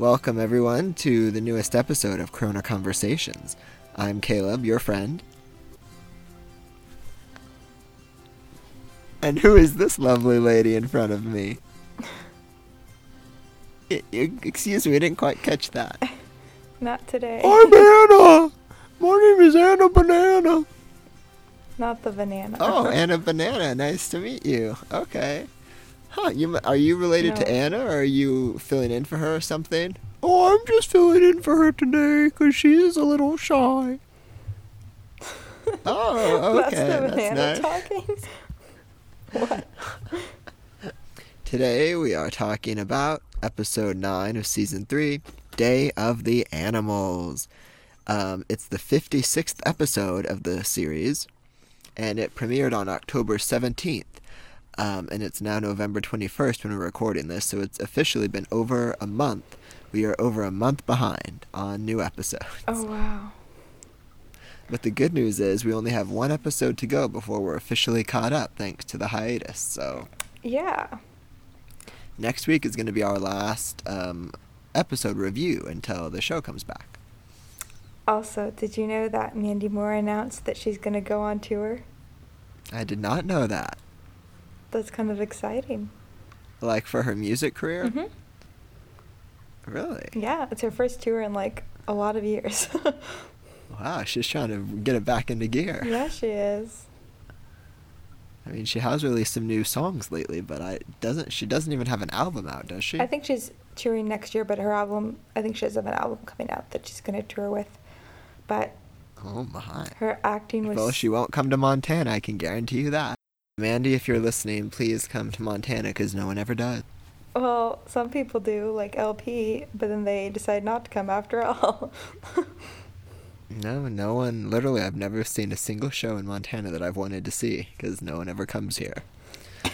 Welcome, everyone, to the newest episode of Corona Conversations. I'm Caleb, your friend. And who is this lovely lady in front of me? I- I- excuse me, I didn't quite catch that. Not today. I'm Anna! My name is Anna Banana. Not the banana. Oh, Anna Banana, nice to meet you. Okay. Huh, you, are you related to Anna, or are you filling in for her or something? Oh, I'm just filling in for her today, because she is a little shy. Oh, okay, That's that's banana nice. talking. what? Today we are talking about episode 9 of season 3, Day of the Animals. Um, it's the 56th episode of the series, and it premiered on October 17th. Um, and it's now November 21st when we're recording this, so it's officially been over a month. We are over a month behind on new episodes. Oh wow. But the good news is we only have one episode to go before we're officially caught up thanks to the hiatus. So Yeah. next week is going to be our last um, episode review until the show comes back. Also, did you know that Mandy Moore announced that she's gonna go on tour? I did not know that. That's kind of exciting. Like for her music career? Mhm. Really? Yeah, it's her first tour in like a lot of years. Wow, she's trying to get it back into gear. yeah, she is. I mean, she has released some new songs lately, but I doesn't. She doesn't even have an album out, does she? I think she's touring next year, but her album, I think she does have an album coming out that she's gonna tour with. But Oh my. her acting was. Well, she won't come to Montana. I can guarantee you that. Mandy, if you're listening, please come to Montana because no one ever does. Well, some people do, like LP, but then they decide not to come after all. No, no one. Literally, I've never seen a single show in Montana that I've wanted to see because no one ever comes here.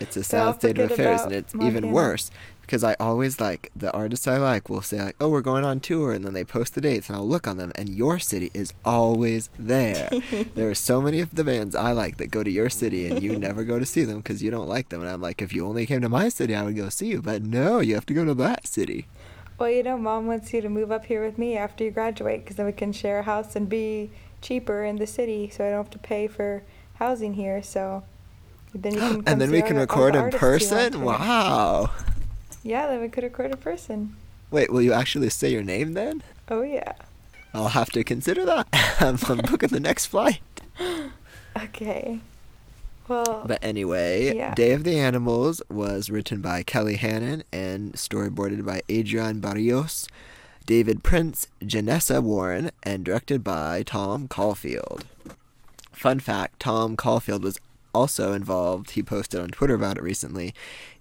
It's a sad state of affairs, and it's even worse because I always like the artists I like will say like, "Oh, we're going on tour," and then they post the dates, and I'll look on them, and your city is always there. there are so many of the bands I like that go to your city, and you never go to see them because you don't like them. And I'm like, if you only came to my city, I would go see you, but no, you have to go to that city. Well, you know, mom wants you to move up here with me after you graduate because then we can share a house and be cheaper in the city so I don't have to pay for housing here. So then you can come and then we can record in artists you want person. Wow. Yeah, then we could record a person. Wait, will you actually say your name then? Oh, yeah. I'll have to consider that. I'm, I'm booking the next flight. Okay. Well, But anyway, Yeah. Day of the Animals was written by Kelly Hannon and storyboarded by Adrian Barrios, David Prince, Janessa Warren, and directed by Tom Caulfield. Fun fact Tom Caulfield was also involved, he posted on Twitter about it recently,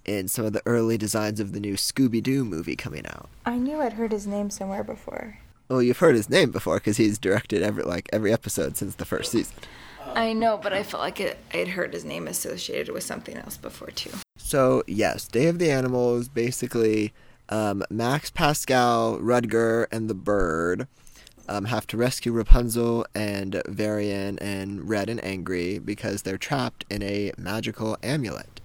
in some of the early designs of the new Scooby Doo movie coming out. I knew I'd heard his name somewhere before. Well, you've heard his name before because he's directed every like every episode since the first season. I know, but I felt like it, I'd heard his name associated with something else before, too. So yes, Day of the Animals basically um, Max Pascal, Rudger, and the bird um, have to rescue Rapunzel and Varian and Red and Angry because they're trapped in a magical amulet.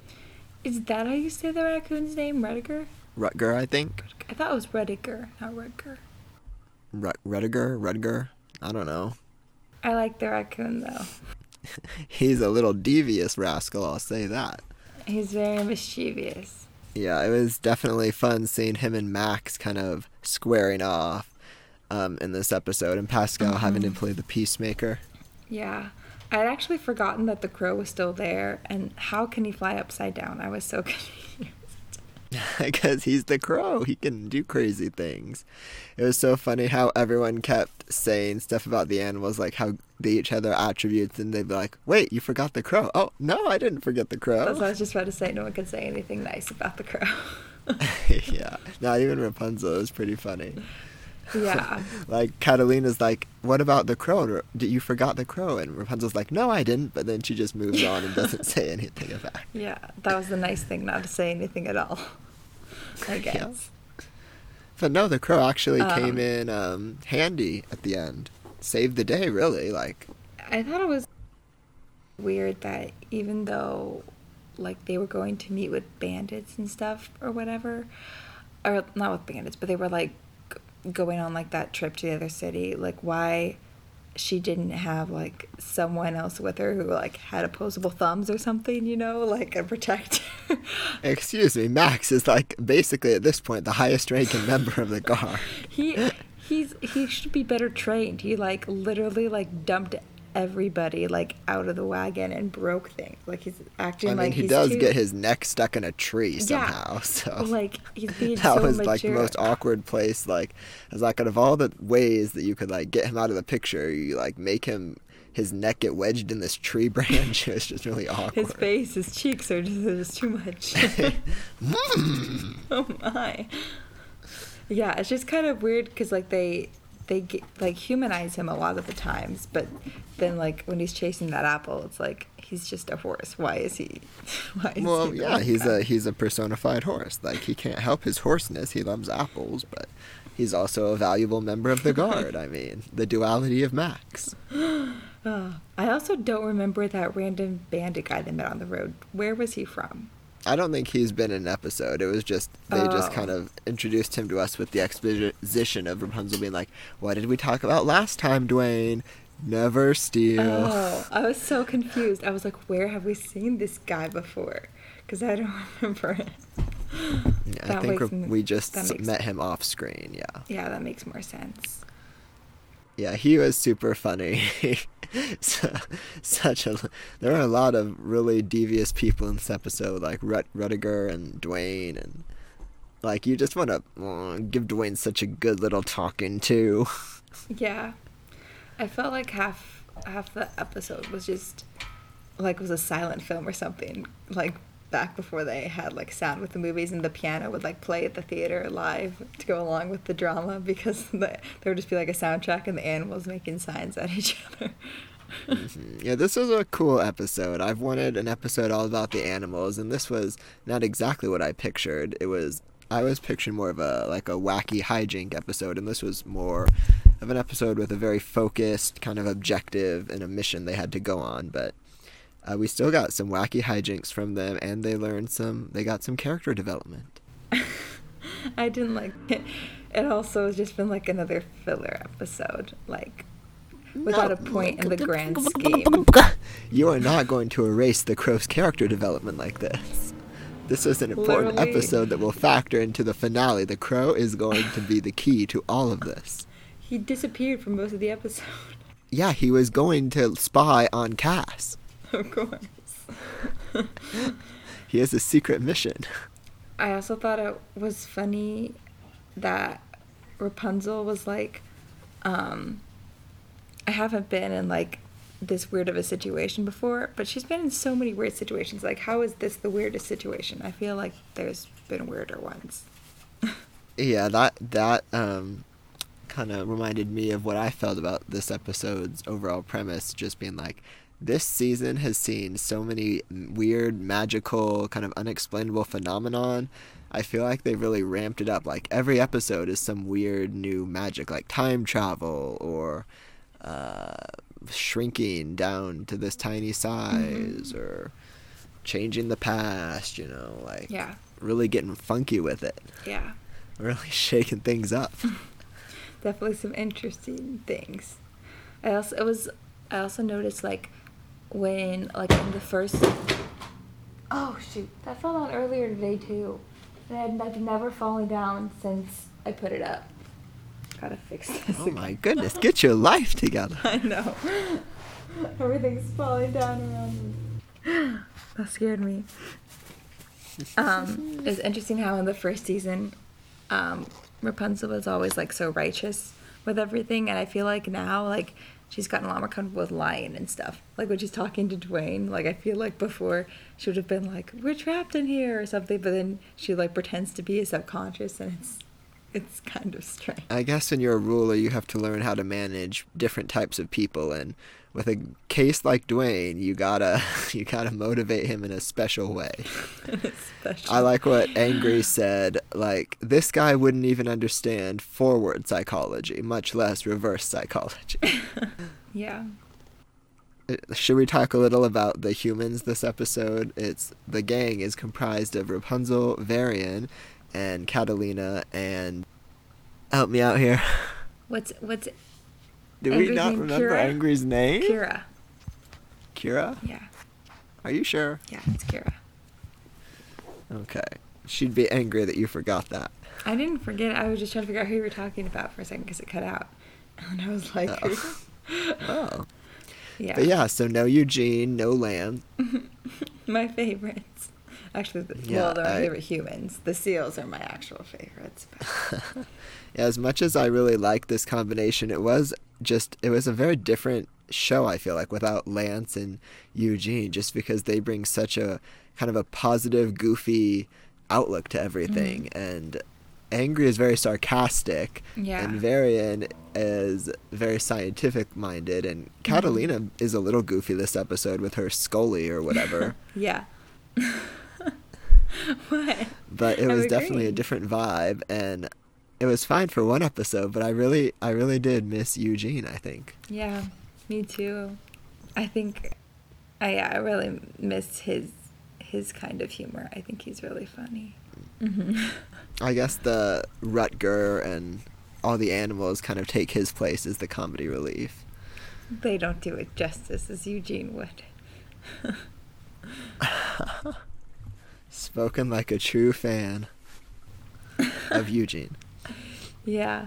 Is that how you say the raccoon's name, Rediger? Rutger, I think. I thought it was Rediger, not Rudger. Rut- Rudiger, Rudger. I don't know. I like the raccoon, though. He's a little devious rascal. I'll say that. He's very mischievous. Yeah, it was definitely fun seeing him and Max kind of squaring off um, in this episode, and Pascal having to play the peacemaker. Yeah. I'd actually forgotten that the crow was still there, and how can he fly upside down? I was so confused. because he's the crow. He can do crazy things. It was so funny how everyone kept saying stuff about the animals, like how they each had their attributes, and they'd be like, "Wait, you forgot the crow." Oh no, I didn't forget the That's what I was just about to say. No one could say anything nice about the crow. yeah, not even Rapunzel. It was pretty funny. Yeah. Like Catalina's like, "What about the crow? Did you forgot the crow?" And Rapunzel's like, "No, I didn't." But then she just moves on and doesn't say anything about. it. Yeah. That was the nice thing, not to say anything at all. I guess. Yeah. But no, the crow actually Um, came in um, handy at the end. Saved the day, really. Like, I thought it was weird that even though like they were going to meet with bandits and stuff or whatever, or not with bandits, but they were like going on like that trip to the other city. Like why she didn't have like someone else with her who like had opposable thumbs or something, you know, like a protector. Excuse me, Max is like basically at this point the highest ranking member of the guard. he he's he should be better trained. He like literally like dumped everybody like out of the wagon and broke things. Like he's acting I mean, like he does too- get his neck stuck in a tree Yeah. somehow. So like he's being that so was mature. like the most awkward place. Like, it's like out of all the ways that you could like get him out of the picture, you like make him his neck get wedged in this tree branch. it's just really awkward. His face, his cheeks are just, there's too much. oh my. Yeah, it's just kind of weird because like they they get, like humanize him a lot of the times, but then like when he's chasing that apple, it's like he's just a horse. Why is he? Why is Well, he yeah, he's that? a he's a personified horse. Like he can't help his horseness. He loves apples, but he's also a valuable member of the guard. I mean, the duality of Max. Oh, I also don't remember that random bandit guy they met on the road. Where was he from? I don't think he's been in an episode. It was just they just Oh. kind of oh. introduced him to us with the exposition of Rapunzel being like, "What did we talk about last time, Dwayne? Never steal." Oh, I was so confused. I was like, where have we seen this guy before? Because I don't remember it. I think makes we just makes- met him off screen. Yeah, Yeah, that makes more sense. yeah, he was super funny. Such a there are a lot of really devious people in this episode, like Rut- and Dwayne, and like you just want to uh, give Dwayne such a good little talking to. Yeah, I felt like half half the episode was just like was a silent film or something. Like back before they had like sound with the movies and the piano would like play at the theater live to go along with the drama because the, there would just be like a soundtrack and the animals making signs at each other. Mhm. Yeah, this was a cool episode. I've wanted an episode all about the animals, and this was not exactly what I pictured. It was I was picturing more of a like a wacky hijink episode, and this was more of an episode with a very focused kind of objective and a mission they had to go on. But uh, we still got some wacky hijinks from them, and they learned some. They got some character development. I didn't like it. It also has just been like another filler episode, like without a point in the grand scheme. You are not going to erase the crow's character development like this. This is an important Literally. episode that will factor into the finale. The crow is going to be the key to all of this. He disappeared for most of the episode. Yeah, he was going to spy on Cass. of course. He has a secret mission. I also thought it was funny that Rapunzel was like, um, I haven't been in like this weird of a situation before, but she's been in so many weird situations. Like, how is this the weirdest situation? I feel like there's been weirder ones. Yeah, that that um kind of reminded me of what I felt about this episode's overall premise just being like this season has seen so many weird magical kind of unexplainable phenomenon. I feel like they really ramped it up. Like every episode is some weird new magic like time travel or uh shrinking down to this tiny size or changing the past, you know, like Yeah, really getting funky with it yeah. really shaking things up. definitely some interesting things. I also it was I also noticed like when like in the first oh shoot that fell down earlier today too, and I've never fallen down since I put it up. Gotta fix this. Oh again. my goodness, get your life together. I know. Everything's falling down around me. That scared me. Um, it was interesting how in the first season, um, Rapunzel was always like so righteous with everything, and I feel like now like she's gotten a lot more comfortable with lying and stuff. Like when she's talking to Dwayne, like I feel like before she would have been like, "We're trapped in here" or something, but then she like pretends to be subconscious, and it's it's kind of strange. I guess when you're a ruler, you have to learn how to manage different types of people, and with a case like Dwayne, you gotta you gotta motivate him in a special way. Especially. I like what Angry said. Like this guy wouldn't even understand forward psychology, much less reverse psychology. Yeah. Uh, Should we talk a little about the humans this episode? It's the gang is comprised of Rapunzel, Varian, and Catalina and help me out here. What's what's Do we not remember Kiera? Angry's name? Kiera? Kiera? Yeah, Are you sure? yeah, it's Kiera. Okay. She'd be angry that you forgot that. I didn't forget. I was just trying to figure out who you were talking about for a second because it cut out, and I was like, Oh. Oh. yeah, But yeah, so no Eugene, no Lan. my favorites. Actually, the, Yeah, well, they're my I- favorite humans. The seals are my actual favorites. Yeah, as much as I really like this combination, it was just it was a very different show. I feel like without Lance and Eugene, just because they bring such a kind of a positive, goofy outlook to everything, mm-hmm. and Angry is very sarcastic, Yeah. and Varian is very scientific minded, and mm-hmm. Catalina is a little goofy this episode with her Scully or whatever. yeah. what? but it I was definitely a different vibe and it was fine for one episode but i really i really did miss eugene i think Yeah, me too. I think I yeah, I really miss his his kind of humor. I think he's really funny. hmm i guess the rutger and all the animals kind of take his place as the comedy relief They don't do it justice as Eugene would. spoken like a true fan of eugene yeah.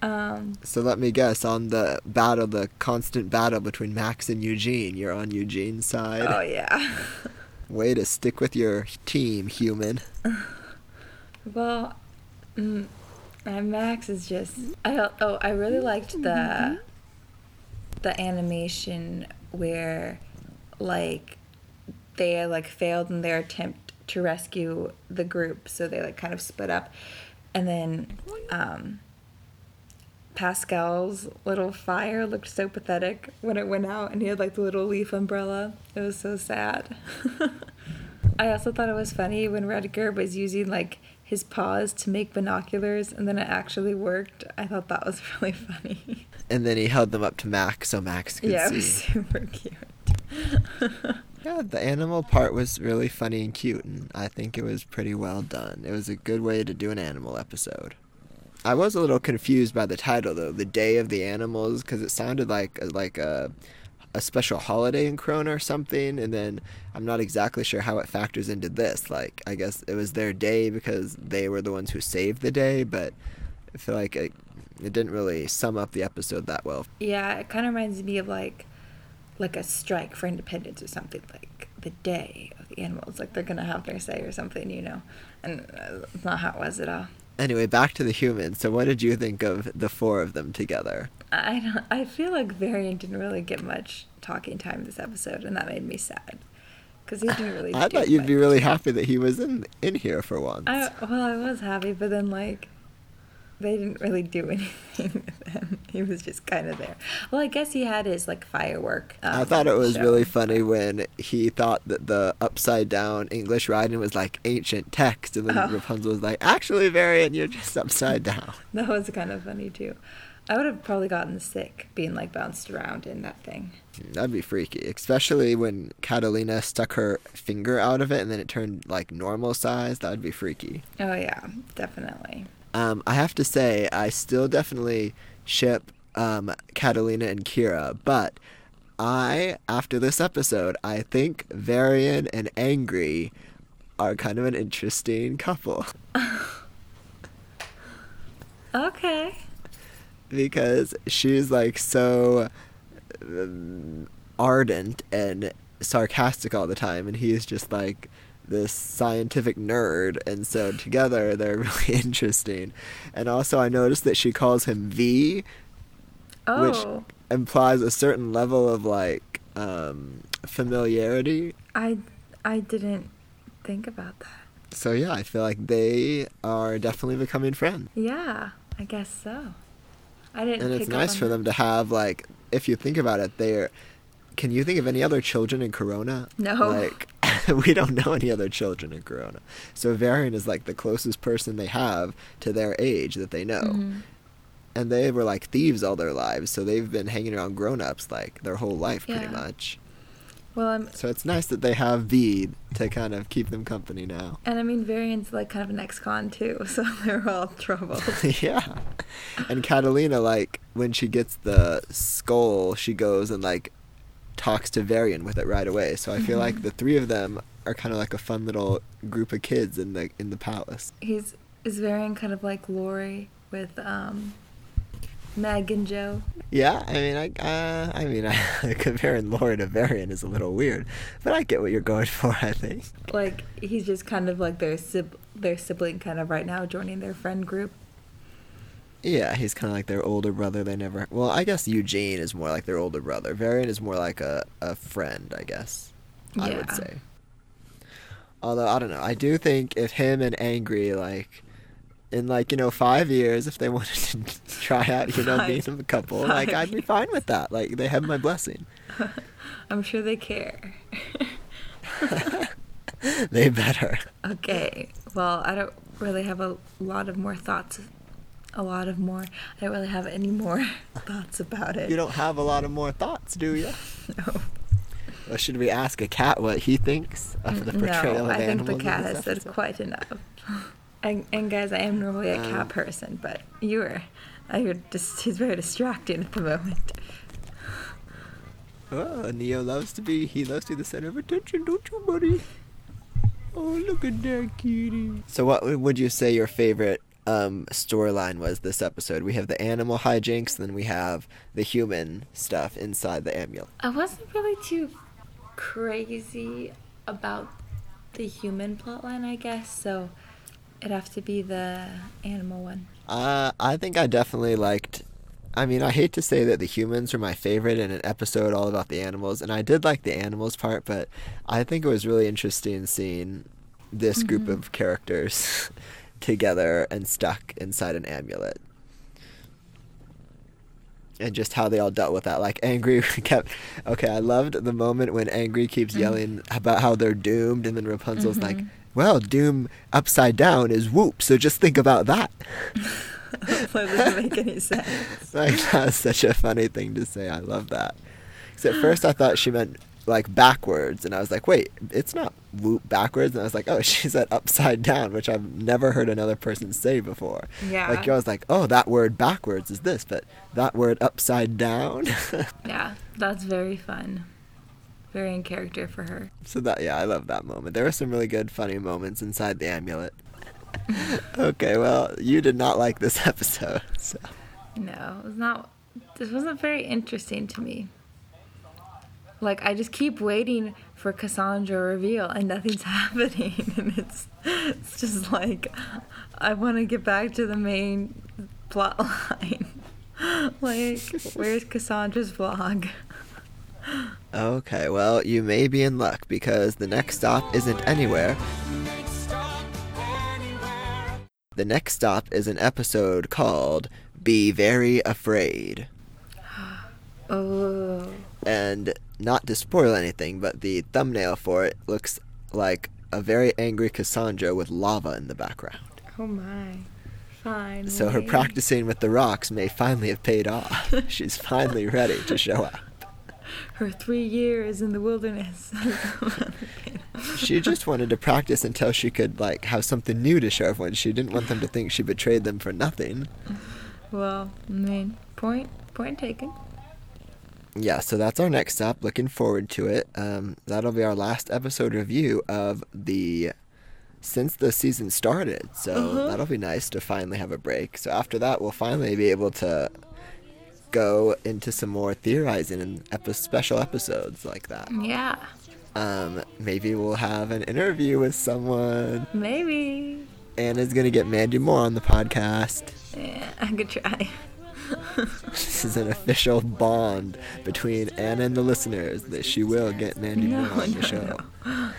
Um, so let me guess on the battle the constant battle between max and eugene you're on eugene's side oh yeah. way to stick with your team human well, mm, Max is just. I oh I really liked the the animation where like they like failed in their attempt to rescue the group, so they like kind of split up, and then um, Pascal's little fire looked so pathetic when it went out, and he had like the little leaf umbrella. It was so sad. I also thought it was funny when Rutger was using like his paws to make binoculars, and then it actually worked. I thought that was really funny. and then he held them up to max so max could yeah, it see was super cute. Yeah, the animal part was really funny and cute, and I think it was pretty well done. It was a good way to do an animal episode. I was a little confused by the title though, "The Day of the Animals," because it sounded like uh, like a a special holiday in Corona or something, and then I'm not exactly sure how it factors into this. Like, I guess it was their day because they were the ones who saved the day, but I feel like it, it didn't really sum up the episode that well. Yeah, it kind of reminds me of like like a strike for independence or something like the day of the animals like they're gonna have their say or something you know and uh, it's not how it was at all Anyway, back to the humans. So, what did you think of the four of them together? i don't i feel like varian didn't really get much talking time this episode and that made me sad because he didn't really I thought you'd be really happy that he was in in here for once. I, well i was happy but then like they didn't really do anything with him he was just kind of there well i guess he had his like firework I um, thought it was show. really funny when he thought that the upside down English writing was like ancient text, and then Oh. Rapunzel was like, "Actually, Varian, you're just upside down." That was kind of funny too. I would have probably gotten sick being like bounced around in that thing. That'd be freaky, especially when Catalina stuck her finger out of it and then it turned like normal size. That'd be freaky. Oh yeah, definitely. Um, I have to say, I still definitely ship um, Catalina and Kiera, but I, after this episode, I think Varian and Angry are kind of an interesting couple Okay. because she's like so um, ardent and sarcastic all the time, and he's just like this scientific nerd, and so together they're really interesting. And also, I noticed that she calls him V, Oh. which implies a certain level of like um, familiarity. I I didn't think about that. So yeah, I feel like they are definitely becoming friends, Yeah, I guess so. I didn't. and it's nice for that. them to have like, if you think about it, they're. Can you think of any other children in Corona? No. Like, we don't know any other children in Corona. So Varian is like the closest person they have to their age that they know. Mhm. And they were like thieves all their lives, so they've been hanging around grown ups like their whole life pretty Yeah. much. Well, I'm, So it's nice that they have V to kind of keep them company now. and I mean, Varian's like kind of an ex-con too, so they're all trouble. yeah. And Catalina, like, when she gets the skull, she goes and, like, talks to Varian with it right away. So I feel like the three of them are kind of like a fun little group of kids in the in the palace. He's is Varian kind of like Laurie with um, Meg and Jo. Yeah, I mean, I, uh, I mean, I, comparing Laura to Varian is a little weird, but I get what you're going for. I think. Like he's just kind of like their sib- their sibling kind of right now joining their friend group. Yeah, he's kind of like their older brother. They never. Well, I guess Eugene is more like their older brother. Varian is more like a, a friend, I guess. Yeah. I would say. Although I don't know, I do think if him and Angry like. In like you know five years, if they wanted to try out you know Five- being a couple, five like I'd be fine with that. Like they have my blessing. I'm sure they care. they better. okay. Well, I don't really have a lot of more thoughts. A lot of more. I don't really have any more thoughts about it. You don't have a lot of more thoughts, do you? No. Or should we ask a cat what he thinks of the portrayal no, of I think the cat has said quite enough. And, and guys, I am normally a cat Um, person, but you are. You're just, he's very distracting at the moment. Oh, Neo loves to be. He loves to be the center of attention, don't you, buddy? Oh, look at that kitty. So, what would you say your favorite um, storyline was this episode? We have the animal hijinks, then we have the human stuff inside the amulet. I wasn't really too crazy about the human plotline, I guess, so it'd have to be the animal one. Uh, I think I definitely liked. I mean, I hate to say that the humans were my favorite in an episode all about the animals, and I did like the animals part, but I think it was really interesting seeing this group of characters together and stuck inside an amulet. And just how they all dealt with that. Like, Angry kept. Okay, I loved the moment when Angry keeps mm-hmm. yelling about how they're doomed, and then Rapunzel's like, mm-hmm. well, doom upside down is whoop, so just think about that. that doesn't make any sense. Like that's such a funny thing to say. I love that. Because at first I thought she meant like backwards, and I was like, wait, it's not loop backwards. And I was like, oh, she said upside down, which I've never heard another person say before. Yeah. Like I was like, oh, that word backwards is this, but that word upside down. Yeah, that's very fun. Very in character for her. so that yeah, I love that moment. There were some really good, funny moments inside the amulet. okay, well, you did not like this episode, so. No, it was not. This wasn't very interesting to me. Like I just keep waiting for Cassandra reveal and nothing's happening, and it's it's just like I want to get back to the main plot line. like, where's Cassandra's vlog? Okay, well, you may be in luck because the next stop isn't anywhere. The next stop is an episode called Be Very Afraid. Oh, And not to spoil anything, but the thumbnail for it looks like a very angry Cassandra with lava in the background. oh my, fine. So her practicing with the rocks may finally have paid off. She's finally ready to show up. her three years in the wilderness. She just wanted to practice until she could like have something new to show everyone. She didn't want them to think she betrayed them for nothing. well, I mean, point point taken. Yeah, so that's our next stop. Looking forward to it. Um, that'll be our last episode review of the since the season started. So Uh-huh. that'll be nice to finally have a break. So after that, we'll finally be able to go into some more theorizing and epi- special episodes like that. Yeah, Um, maybe we'll have an interview with someone. maybe. Anna's gonna get Mandy Moore on the podcast. Yeah, I could try. This is an official bond between Anna and the listeners that she will get Mandy No, Moore on the no, show.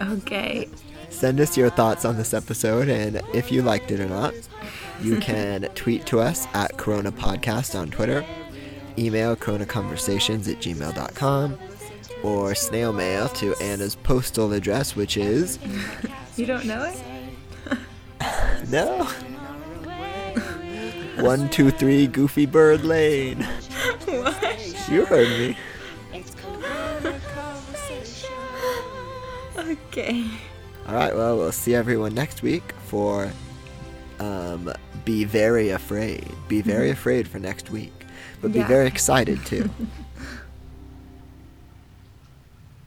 Okay. Send us your thoughts on this episode and if you liked it or not. You can tweet to us at Corona Podcast on Twitter, email coronaconversations at gmail.com, or snail mail to Anna's postal address, which is You don't know it? no. One two three Goofy Bird Lane. what? You heard me. Okay. All right. Well, we'll see everyone next week for um, be very afraid. Be very afraid for next week, but be very excited too.